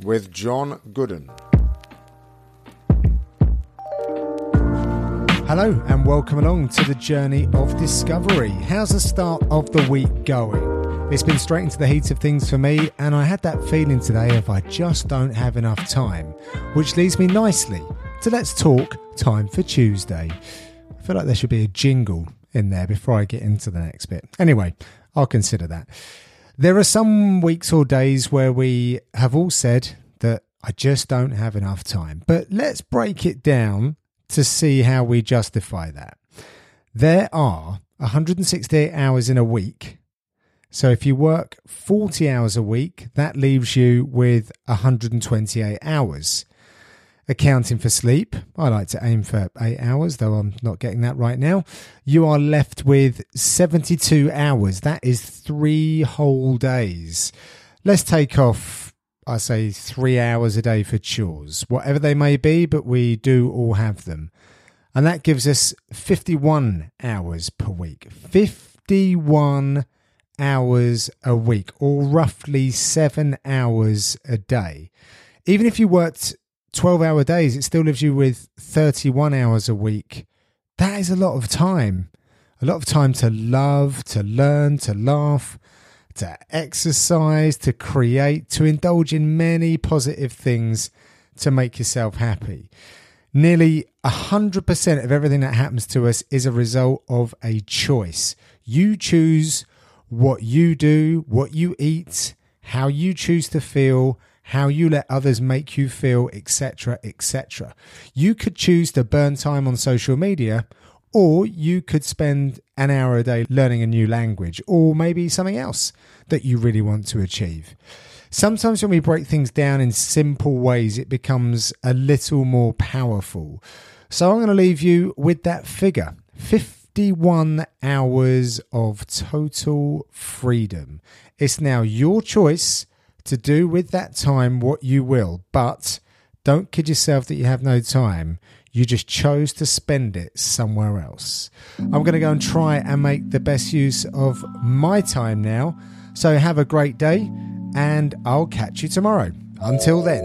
with John Gooden. Hello and welcome along to the journey of discovery. How's the start of the week going? It's been straight into the heat of things for me, and I had that feeling today of I just don't have enough time, which leads me nicely to Let's Talk Time for Tuesday. I feel like there should be a jingle in there before I get into the next bit. Anyway, I'll consider that. There are some weeks or days where we have all said that I just don't have enough time, but let's break it down to see how we justify that. There are 168 hours in a week. So if you work 40 hours a week, that leaves you with 128 hours. Accounting for sleep, I like to aim for eight hours, though I'm not getting that right now. You are left with 72 hours. That is three whole days. Let's take off I say three hours a day for chores, whatever they may be, but we do all have them. And that gives us 51 hours per week. 51 hours a week, or roughly seven hours a day. Even if you worked 12 hour days, it still leaves you with 31 hours a week. That is a lot of time. A lot of time to love, to learn, to laugh, to exercise, to create, to indulge in many positive things to make yourself happy. Nearly 100% of everything that happens to us is a result of a choice. You choose what you do, what you eat, how you choose to feel, how you let others make you feel, etc., etc. You could choose to burn time on social media or you could spend an hour a day learning a new language, or maybe something else that you really want to achieve. Sometimes when we break things down in simple ways, it becomes a little more powerful. So I'm going to leave you with that figure 51 hours of total freedom. It's now your choice to do with that time what you will, but don't kid yourself that you have no time. You just chose to spend it somewhere else. I'm going to go and try and make the best use of my time now. So have a great day, and I'll catch you tomorrow. Until then.